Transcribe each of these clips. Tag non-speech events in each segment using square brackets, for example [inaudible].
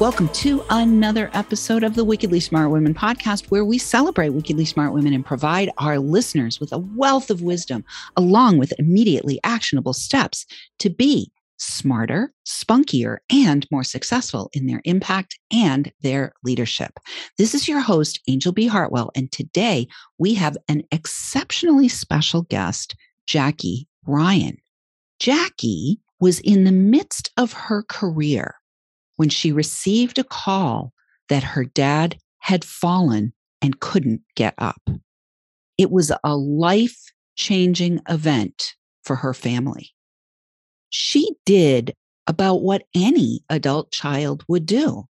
Welcome to another episode of the Wickedly Smart Women podcast, where we celebrate wickedly smart women and provide our listeners with a wealth of wisdom, along with immediately actionable steps to be smarter, spunkier, and more successful in their impact and their leadership. This is your host, Angel B. Hartwell, and today we have an exceptionally special guest, Jackie Ryan. Jackie was in the midst of her career when she received a call that her dad had fallen and couldn't get up. It was a life changing event for her family. She did about what any adult child would do.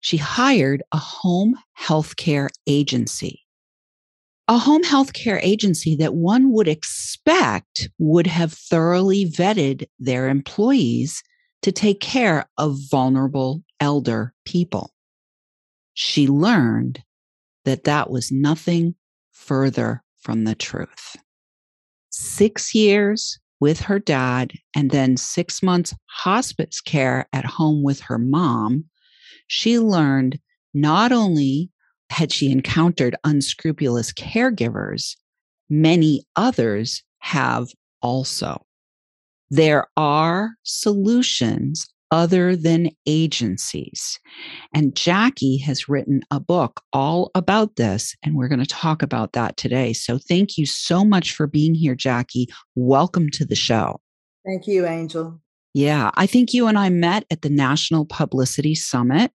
She hired a home healthcare agency. A home healthcare agency that one would expect would have thoroughly vetted their employees to take care of vulnerable elder people. She learned that that was nothing further from the truth. Six years with her dad and then six months hospice care at home with her mom, she learned not only had she encountered unscrupulous caregivers, many others have also. There are solutions other than agencies. And Jackie has written a book all about this, and we're going to talk about that today. So thank you so much for being here, Jackie. Welcome to the show. Thank you, Angel. Yeah, I think you and I met at the National Publicity Summit.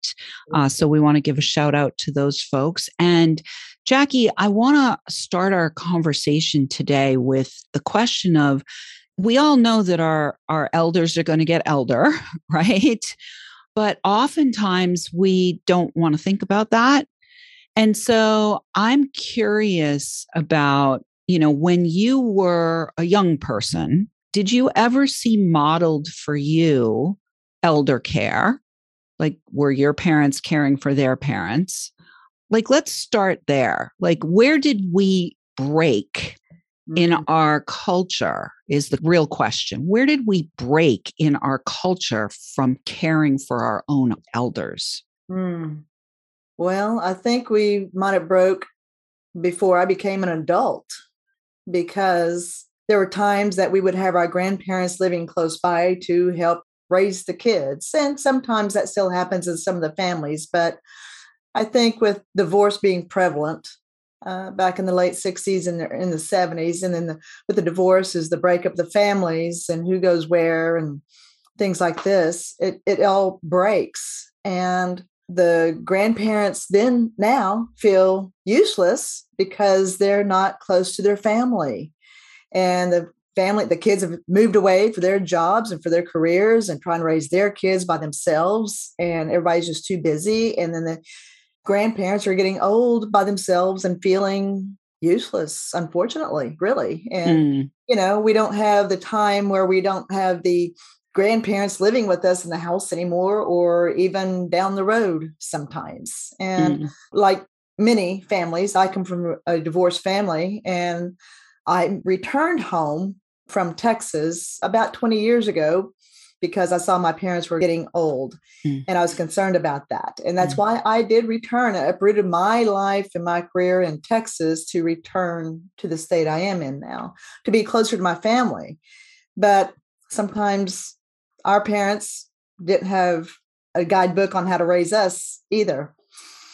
Uh, so we want to give a shout out to those folks. And Jackie, I want to start our conversation today with the question of we all know that our our elders are going to get elder, [laughs] right? But oftentimes we don't want to think about that. And so I'm curious about, you know, when you were a young person, did you ever see modeled for you elder care? Like, were your parents caring for their parents? Like, let's start there. Like, where did we break in mm-hmm. our culture is the real question. Where did we break in our culture from caring for our own elders? Mm. Well, I think we might have broke before I became an adult because there were times that we would have our grandparents living close by to help raise the kids. And sometimes that still happens in some of the families. But I think with divorce being prevalent, uh, back in the late 60s and in the 70s and then the, with the divorces the breakup of the families and who goes where and things like this it, it all breaks. And the grandparents then now feel useless because they're not close to their family. And the family the kids have moved away for their jobs and for their careers and trying to raise their kids by themselves and everybody's just too busy. And then the grandparents are getting old by themselves and feeling useless unfortunately really and mm. you know we don't have the time where we don't have the grandparents living with us in the house anymore or even down the road sometimes and mm. like many families i come from a divorced family and i returned home from texas about 20 years ago because I saw my parents were getting old mm. and I was concerned about that. And that's mm. why I did return. I uprooted my life and my career in Texas to return to the state I am in now, to be closer to my family. But sometimes our parents didn't have a guidebook on how to raise us either.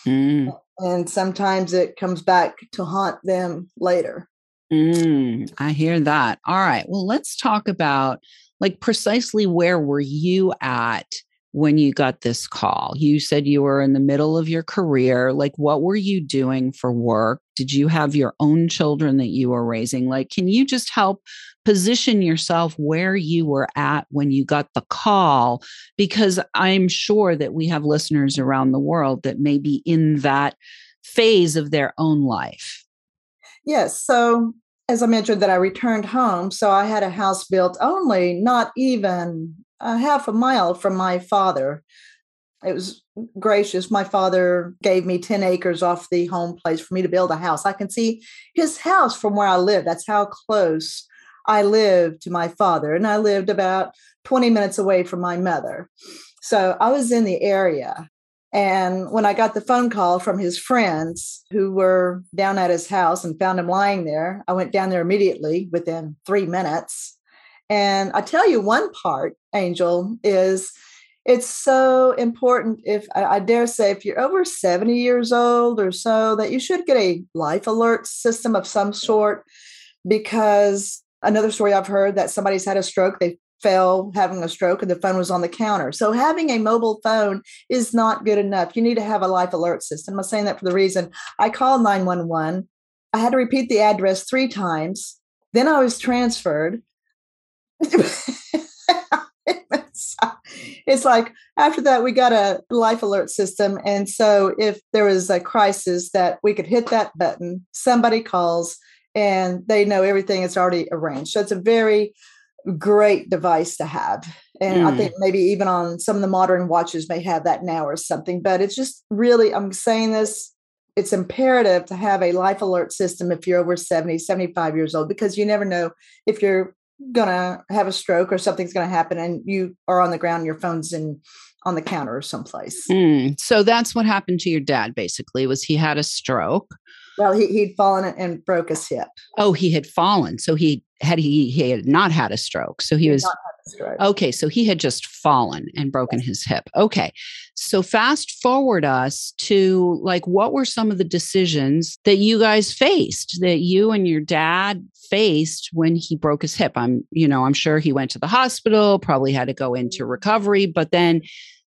Mm. And sometimes it comes back to haunt them later. Mm, I hear that. All right. Well, let's talk about like precisely where were you at when you got this call? You said you were in the middle of your career. Like, what were you doing for work? Did you have your own children that you were raising? Like, can you just help position yourself where you were at when you got the call? Because I'm sure that we have listeners around the world that may be in that phase of their own life. Yes. So, as I mentioned, that I returned home. So, I had a house built only not even a half a mile from my father. It was gracious. My father gave me 10 acres off the home place for me to build a house. I can see his house from where I live. That's how close I lived to my father. And I lived about 20 minutes away from my mother. So I was in the area. And when I got the phone call from his friends who were down at his house and found him lying there, I went down there immediately within three minutes. And I tell you, one part, Angel, is it's so important if I, dare say if you're over 70 years old or so that you should get a life alert system of some sort. Because another story i've heard that somebody's had a stroke they fell having a stroke and the phone was on the counter. So having a mobile phone is not good enough. You need to have a life alert system. I'm saying that for the reason. I called 911 i had to repeat the address three times. Then i was transferred. [laughs] It's like after that we got a life alert system. And so if there was a crisis that we could hit that button somebody calls and they know everything is already arranged. So it's a very great device to have. And mm. i think maybe even on some of the modern watches may have that now or something but it's just really i'm saying this it's imperative to have a life alert system if you're over 70 75 years old because you never know if you're gonna have a stroke or something's gonna happen and you are on the ground your phone's in on the counter or someplace. Mm, so that's what happened to your dad basically was he had a stroke well he, he'd fallen and broke his hip. Oh he had fallen. So he had he he had not had a stroke. So he, he was okay so he had just fallen and broken his hip. Okay so fast forward us to like what were some of the decisions that you guys faced that you and your dad faced when he broke his hip? I'm you know i'm sure he went to the hospital probably had to go into mm-hmm. recovery but then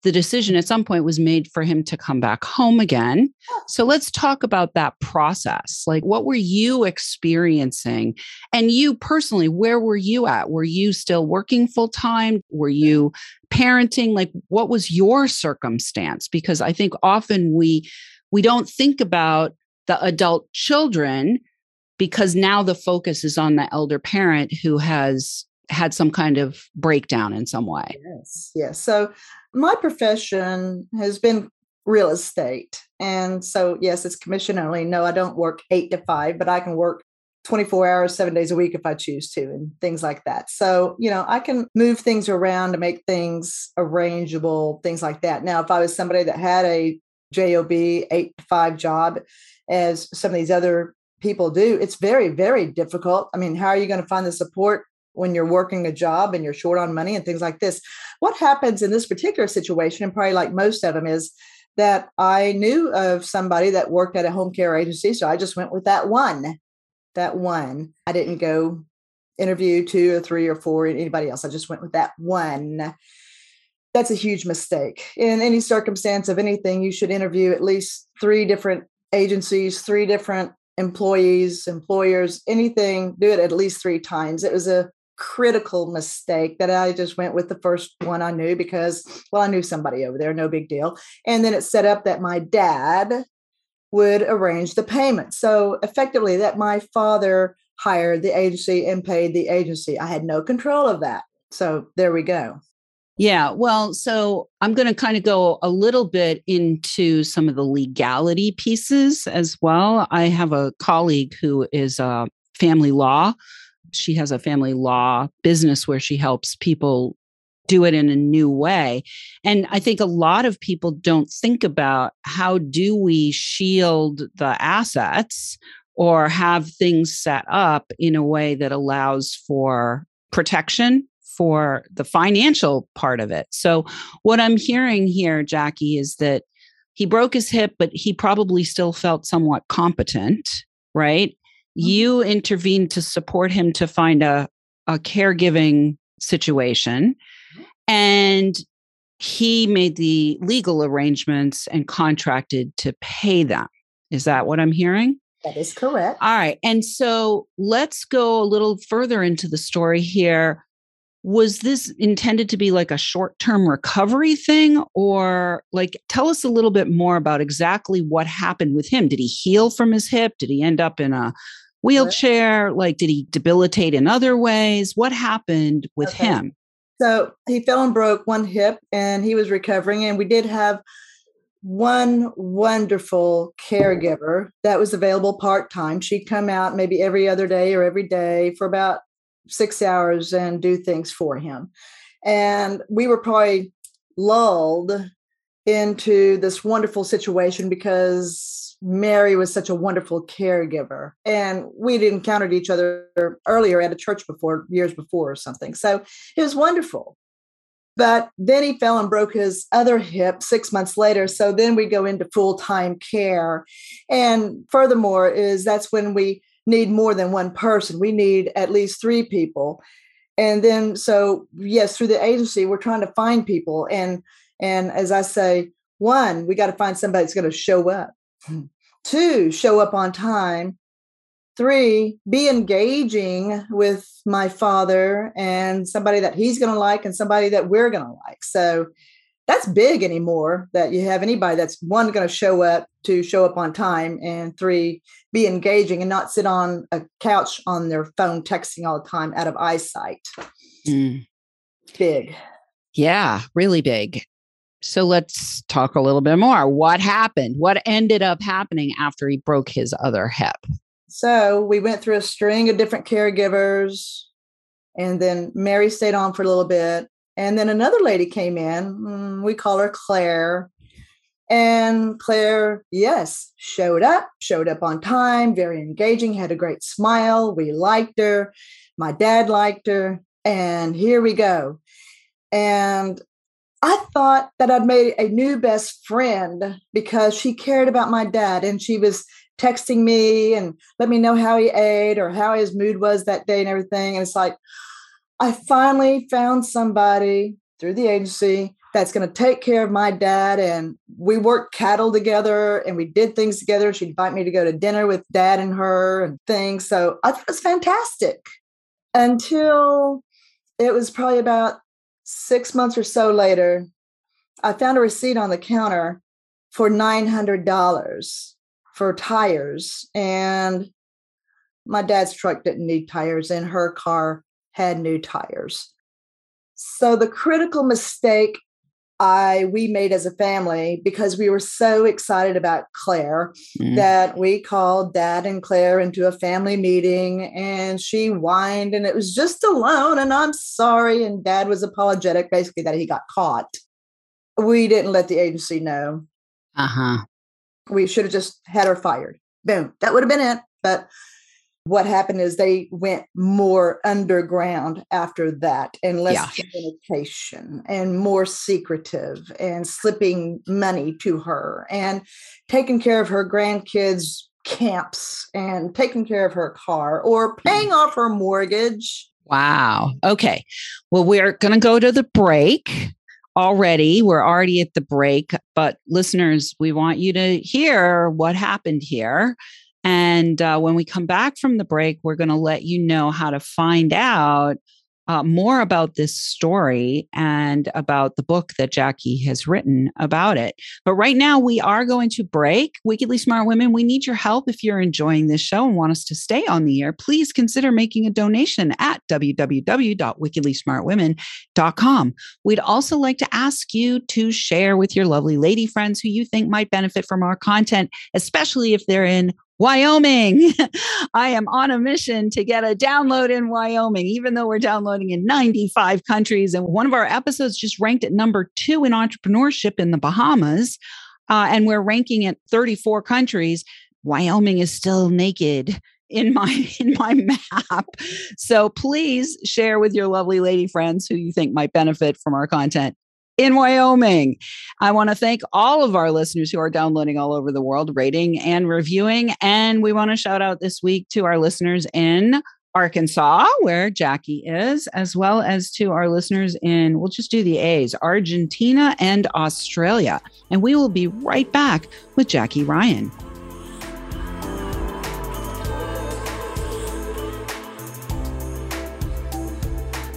the decision at some point was made for him to come back home again. So let's talk about that process. Like, what were you experiencing? And you personally, where were you at? Were you still working full time? Were you parenting? Like, what was your circumstance? Because I think often we we don't think about the adult children because now the focus is on the elder parent who has had some kind of breakdown in some way. Yes, yes. So my profession has been real estate. And so, yes, it's commission only. No, I don't work eight to five, but I can work 24 hours, seven days a week if I choose to, and things like that. So, you know, I can move things around to make things arrangeable, things like that. Now, if I was somebody that had a JOB eight to five job, as some of these other people do, it's very, very difficult. I mean, how are you going to find the support when you're working a job and you're short on money and things like this. What happens in this particular situation, and probably like most of them, is that I knew of somebody that worked at a home care agency. So I just went with that one. That one. I didn't go interview two or three or four, anybody else. I just went with that one. That's a huge mistake. In any circumstance of anything, you should interview at least three different agencies, three different employees, employers, anything, do it at least three times. It was a critical mistake that I just went with the first one I knew because, well, I knew somebody over there, no big deal. And then it set up that my dad would arrange the payment. So effectively, that my father hired the agency and paid the agency. I had no control of that. So there we go. Yeah, well, so I'm going to kind of go a little bit into some of the legality pieces as well. I have a colleague who is a family law she has a family law business where she helps people do it in a new way. And I think a lot of people don't think about how do we shield the assets or have things set up in a way that allows for protection for the financial part of it. So what I'm hearing here Jackie is that he broke his hip but he probably still felt somewhat competent, right? Mm-hmm. you intervened to support him to find a, a caregiving situation mm-hmm. and he made the legal arrangements and contracted to pay them. Is that what I'm hearing? That is correct. All right. And so let's go a little further into the story here. Was this intended to be like a short term recovery thing? Or, like, tell us a little bit more about exactly what happened with him. Did he heal from his hip? Did he end up in a wheelchair? Like, did he debilitate in other ways? What happened with okay. him? So he fell and broke one hip and he was recovering. And we did have one wonderful caregiver that was available part time. She'd come out maybe every other day or every day for about six hours and do things for him. And we were probably lulled into this wonderful situation because Mary was such a wonderful caregiver. And we'd encountered each other earlier at a church before, years before or something. So it was wonderful. But then he fell and broke his other hip six months later. So then we go into full time care. And furthermore, is that's when we need more than one person. We need at least three people. And then so yes, through the agency, we're trying to find people. And and as I say, one, we got to find somebody that's going to show up. Hmm. Two, show up on time. Three, be engaging with my father and somebody that he's going to like and somebody that we're going to like. So that's big anymore that you have anybody that's one going to show up to show up on time and three be engaging and not sit on a couch on their phone texting all the time out of eyesight mm. big yeah really big so let's talk a little bit more what happened what ended up happening after he broke his other hip so we went through a string of different caregivers, and then Mary stayed on for a little bit. And then another lady came in. Mm, we call her Claire. And Claire, yes, showed up, showed up on time, very engaging, had a great smile. We liked her. My dad liked her. And here we go. And I thought that I'd made a new best friend because she cared about my dad and she was texting me and let me know how he ate or how his mood was that day and everything. And it's like, I finally found somebody through the agency that's going to take care of my dad. And we worked cattle together and we did things together. She'd invite me to go to dinner with dad and her and things. So I thought it was fantastic until it was probably about six months or so later. I found a receipt on the counter for $900 for tires and my dad's truck didn't need tires and her car had new tires so the critical mistake i we made as a family because we were so excited about claire mm. that we called dad and claire into a family meeting and she whined and it was just alone and i'm sorry and dad was apologetic basically that he got caught we didn't let the agency know uh-huh we should have just had her fired. Boom. That would have been it. But what happened is they went more underground after that and less yeah. communication and more secretive and slipping money to her and taking care of her grandkids camps and taking care of her car or paying off her mortgage wow okay well we're going to go to the break already. We're already at the break, but listeners, we want you to hear what happened here. And uh, when we come back from the break, we're going to let you know how to find out uh, more about this story and about the book that Jackie has written about it. But right now, we are going to break. Wickedly Smart Women, we need your help if you're enjoying this show and want us to stay on the air. Please consider making a donation at www.wickedlysmartwomen.com. We'd also like to ask you to share with your lovely lady friends who you think might benefit from our content, especially if they're in Wyoming. [laughs] I am on a mission to get a download in Wyoming, even though we're downloading in 95 countries. And one of our episodes just ranked at number two in entrepreneurship in the Bahamas. Uh, and we're ranking at 34 countries. Wyoming is still naked in my [laughs] in my map. So please share with your lovely lady friends who you think might benefit from our content in Wyoming. I want to thank all of our listeners who are downloading all over the world, rating and reviewing. And we want to shout out this week to our listeners in Arkansas, where Jackie is, as well as to our listeners in, we'll just do the A's, Argentina and Australia. And we will be right back with Jackie Ryan.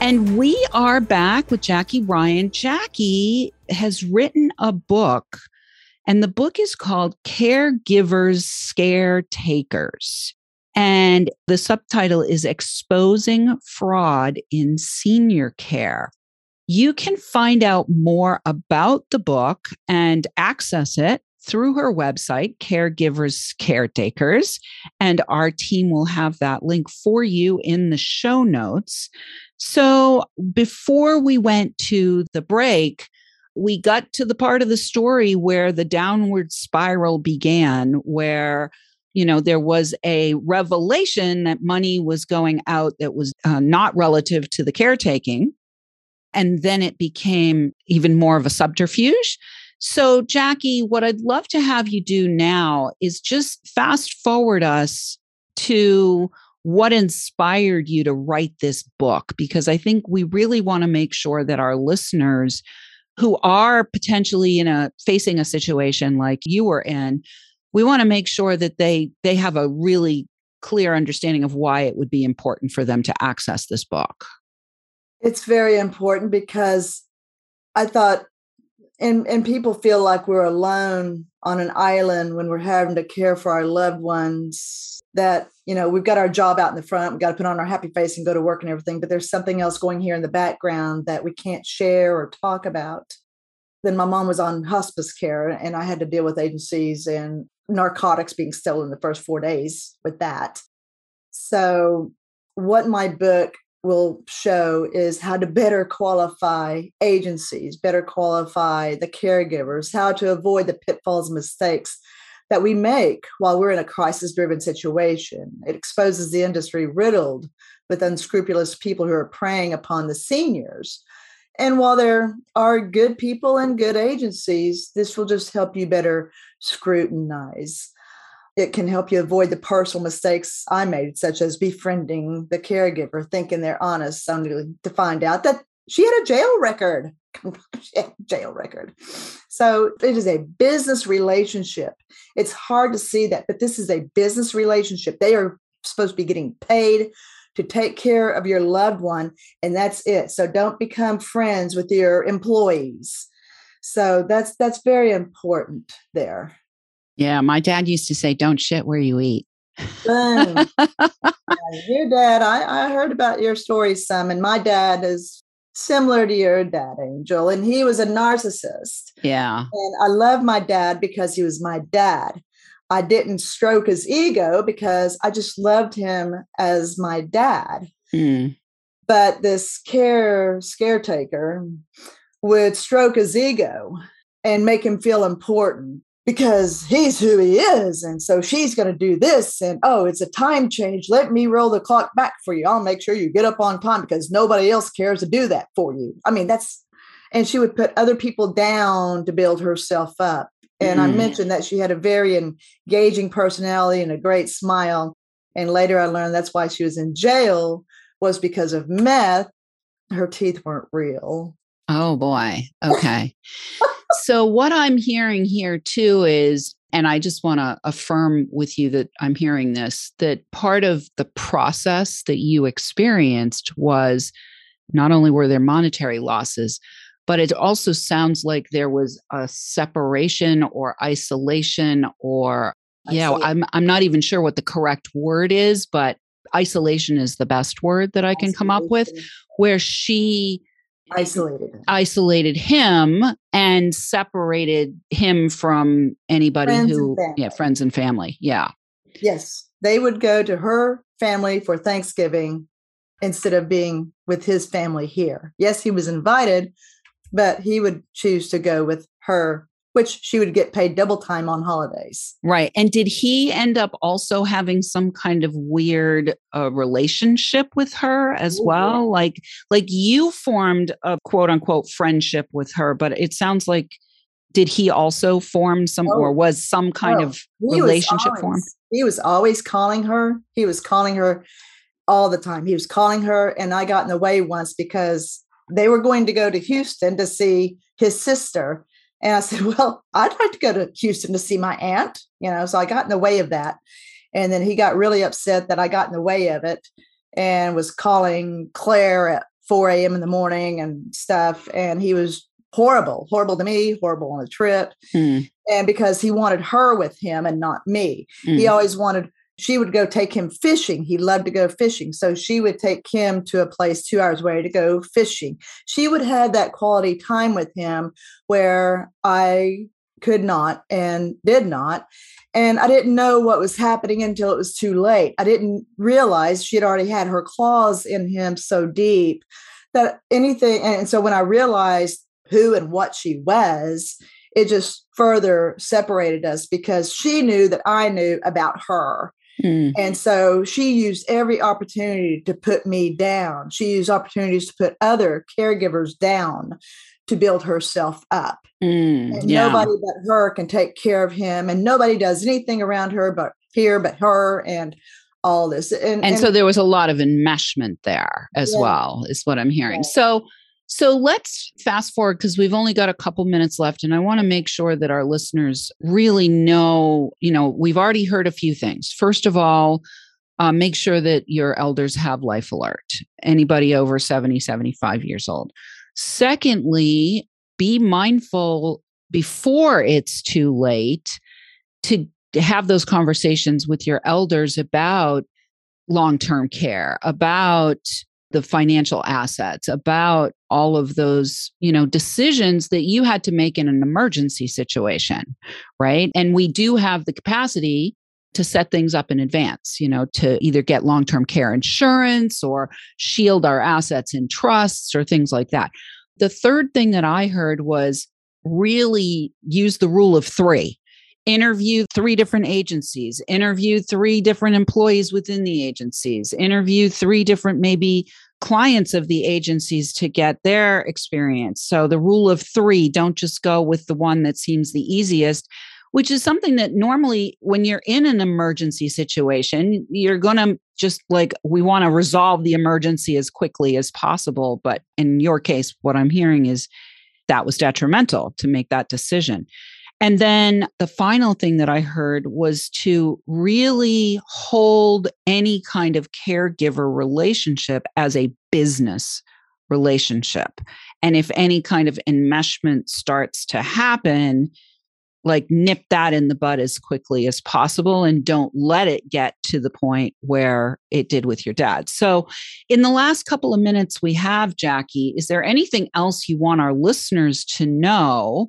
And we are back with Jackie Ryan. Jackie has written a book, and the book is called Caregivers Scare Takers. And the subtitle is Exposing Fraud in Senior Care. You can find out more about the book and access it through her website, Caregivers Caretakers. And our team will have that link for you in the show notes. So before we went to the break, we got to the part of the story where the downward spiral began, where you know there was a revelation that money was going out that was uh, not relative to the caretaking and then it became even more of a subterfuge. So jackie what i'd love to have you do now is just fast forward us to what inspired you to write this book? Because I think we really want to make sure that our listeners who are potentially in a facing a situation like you were in, we want to make sure that they they have a really clear understanding of why it would be important for them to access this book. It's very important because I thought and and people feel like we're alone on an island when we're having to care for our loved ones that you know we've got our job out in the front we've got to put on our happy face and go to work and everything but there's something else going here in the background that we can't share or talk about then my mom was on hospice care and i had to deal with agencies and narcotics being stolen the first four days with that. So what my book will show is how to better qualify agencies better qualify the caregivers how to avoid the pitfalls and mistakes that we make while we're in a crisis driven situation. It exposes the industry riddled with unscrupulous people who are preying upon the seniors. And while there are good people and good agencies, this will just help you better scrutinize. It can help you avoid the personal mistakes I made, such as befriending the caregiver, thinking they're honest, only to find out that she had a jail record. [laughs] jail record. So it is a business relationship. It's hard to see that, but this is a business relationship. They are supposed to be getting paid to take care of your loved one, and that's it. So don't become friends with your employees. So that's that's very important there. Yeah, my dad used to say, "Don't shit where you eat." [laughs] your dad, I, I heard about your story some, and my dad is similar to your dad, Angel, and he was a narcissist. Yeah. And I love my dad because he was my dad. I didn't stroke his ego because I just loved him as my dad. Mm. But this care caretaker would stroke his ego and make him feel important because he's who he is. And so she's going to do this. And oh, it's a time change. Let me roll the clock back for you. I'll make sure you get up on time because nobody else cares to do that for you. I mean, that's, and she would put other people down to build herself up. And mm-hmm. I mentioned that she had a very engaging personality and a great smile. And later I learned that's why she was in jail was because of meth. Her teeth weren't real. Oh boy. Okay. [laughs] so what I'm hearing here too is and I just want to affirm with you that I'm hearing this that part of the process that you experienced was not only were there monetary losses but it also sounds like there was a separation or isolation or yeah i'm i'm not even sure what the correct word is but isolation is the best word that i can come up with where she isolated him. isolated him and separated him from anybody Friends who yeah friends and family yeah Yes, they would go to her family for Thanksgiving instead of being with his family here. Yes, he was invited, but he would choose to go with her, which she would get paid double time on holidays. right and did he end up also having some kind of weird uh, relationship with her as Oh, well like like you formed a quote unquote friendship with her but it sounds like did he also form some or Oh, was some kind no. of relationship formed He was always calling her. He was calling her all the time. He was calling her, and I got in the way once because they were going to go to Houston to see his sister. And I said, [laughs] Well, I'd like to go to Houston to see my aunt, you know. So I got in the way of that. And then he got really upset that I got in the way of it and was calling Claire at 4 a.m. in the morning and stuff. And he was horrible, horrible to me, horrible on the trip. Hmm, And because he wanted her with him and not me he hmm. always wanted she would go take him fishing. He loved to go fishing. So she would take him to a place two hours away to go fishing. She would have that quality time with him where i could not and did not. And i didn't know what was happening until it was too late. I didn't realize she had already had her claws in him so deep that anything and so when i realized who and what she was it just further separated us because she knew that I knew about her. Hmm, And so she used every opportunity to put me down. She used opportunities to put other caregivers down to build herself up. hmm, And yeah nobody but her can take care of him. And nobody does anything around her but here, but her, and all this. And, and so there was a lot of enmeshment there as Yeah. well is what i'm hearing Yeah. so so let's fast forward because we've only got a couple minutes left and i want to make sure that our listeners really know you know we've already heard a few things. First of all uh, make sure that your elders have life alert anybody over 70 75 years old. Secondly be mindful before it's too late to have those conversations with your elders about long-term care about the financial assets about all of those you know decisions that you had to make in an emergency situation right? And we do have the capacity to set things up in advance you know to either get long-term care insurance or shield our assets in trusts or things like that. The third thing that i heard was really use the rule of 3 interview three different agencies, interview three different employees within the agencies, interview three different maybe clients of the agencies to get their experience. So the rule of three, don't just go with the one that seems the easiest. Which is something that normally, when you're in an emergency situation, you're going to just like, we want to resolve the emergency as quickly as possible. But in your case, what I'm hearing is that was detrimental to make that decision. And then the final thing that I heard was to really hold any kind of caregiver relationship as a business relationship. And if any kind of enmeshment starts to happen, like nip that in the bud as quickly as possible and don't let it get to the point where it did with your dad. So, in the last couple of minutes we have, Jackie, is there anything else you want our listeners to know?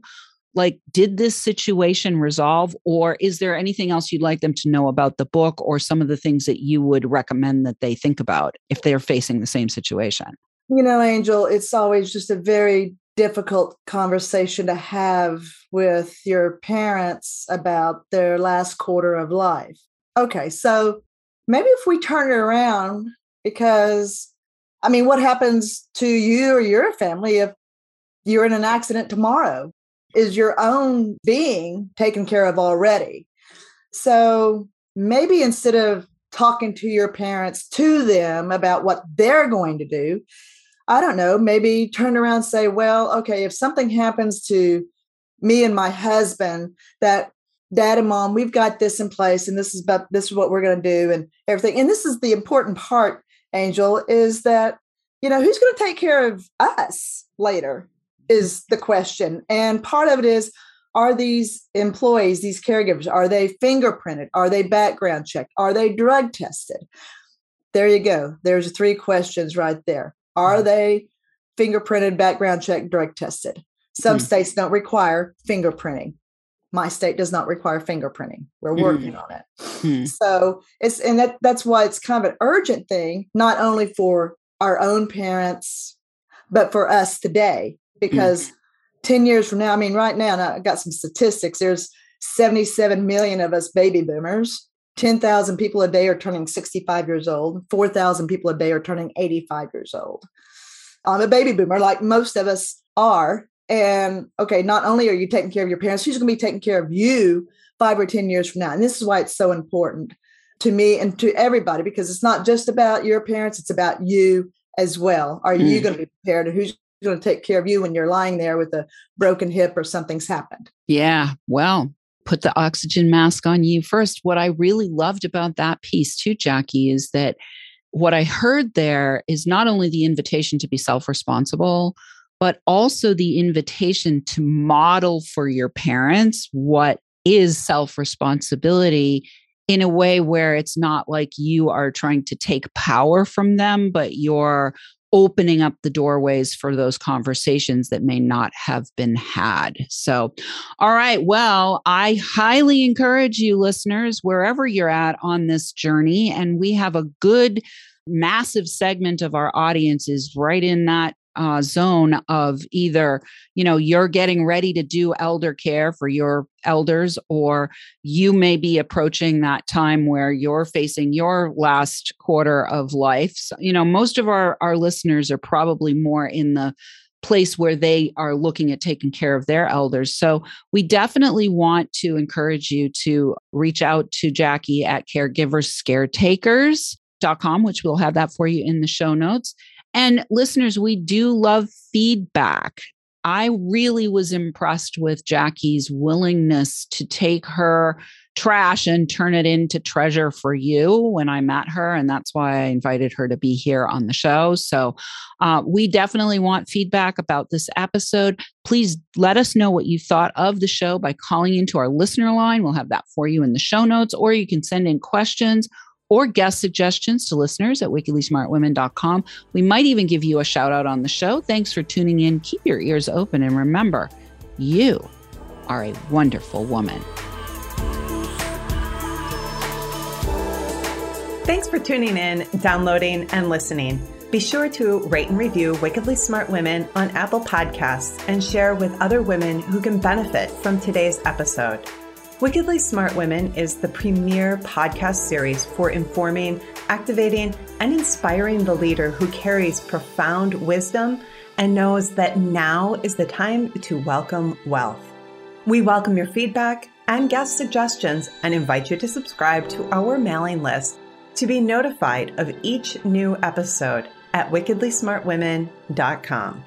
Like, did this situation resolve, or is there anything else you'd like them to know about the book or some of the things that you would recommend that they think about if they're facing the same situation? You know, Angel, it's always just a very difficult conversation to have with your parents about their last quarter of life. Okay, so maybe if we turn it around, because I mean, what happens to you or your family if you're in an accident tomorrow? Is your own being taken care of already? So maybe instead of talking to your parents to them about what they're going to do, I don't know, maybe turn around and say, well, okay, if something happens to me and my husband, that dad and mom, we've got this in place and this is about this is what we're going to do and everything. And this is the important part, Angel, is that, you know, who's going to take care of us later? Is the question. And part of it is are these employees, these caregivers, are they fingerprinted? Are they background checked? Are they drug tested? There you go. There's three questions right there. Are mm-hmm. they fingerprinted, background checked, drug tested? Some mm. states don't require fingerprinting. My state does not require fingerprinting. We're mm. working on it. Mm. So it's and that that's why it's kind of an urgent thing, not only for our own parents, but for us today, because 10 years from now, I mean, right now, I got some statistics. There's 77 million of us baby boomers. 10,000 people a day are turning 65 years old. 4,000 people a day are turning 85 years old. I'm a baby boomer, like most of us are. And okay, not only are you taking care of your parents, who's going to be taking care of you five or 10 years from now? And this is why it's so important to me and to everybody because it's not just about your parents, it's about you as well. Are mm. you going to be prepared? Who's going to take care of you when you're lying there with a broken hip or something's happened? Yeah. Well, put the oxygen mask on you first. What I really loved about that piece, too, Jackie, is that what I heard there is not only the invitation to be self responsible, but also the invitation to model for your parents what is self responsibility in a way where it's not like you are trying to take power from them, but you're opening up the doorways for those conversations that may not have been had. So, all right. Well, I highly encourage you, listeners, wherever you're at on this journey, and we have a good, massive segment of our audience is right in that uh, zone of either you know you're getting ready to do elder care for your elders or you may be approaching that time where you're facing your last quarter of life so, you know most of our our listeners are probably more in the place where they are looking at taking care of their elders. So we definitely want to encourage you to reach out to Jackie at caregiverscaretakers.com, which we'll have that for you in the show notes. And listeners, we do love feedback. I really was impressed with Jackie's willingness to take her trash and turn it into treasure for you when I met her. And that's why I invited her to be here on the show. So uh, we definitely want feedback about this episode. Please let us know what you thought of the show by calling into our listener line. We'll have that for you in the show notes, or you can send in questions or guest suggestions to listeners at wickedlysmartwomen.com. We might even give you a shout out on the show. Thanks for tuning in. Keep your ears open and remember, you are a wonderful woman. Thanks for tuning in, downloading, and listening. Be sure to rate and review Wickedly Smart Women on Apple Podcasts and share with other women who can benefit from today's episode. Wickedly Smart Women is the premier podcast series for informing, activating, and inspiring the leader who carries profound wisdom and knows that now is the time to welcome wealth. We welcome your feedback and guest suggestions and invite you to subscribe to our mailing list to be notified of each new episode at wickedlysmartwomen.com.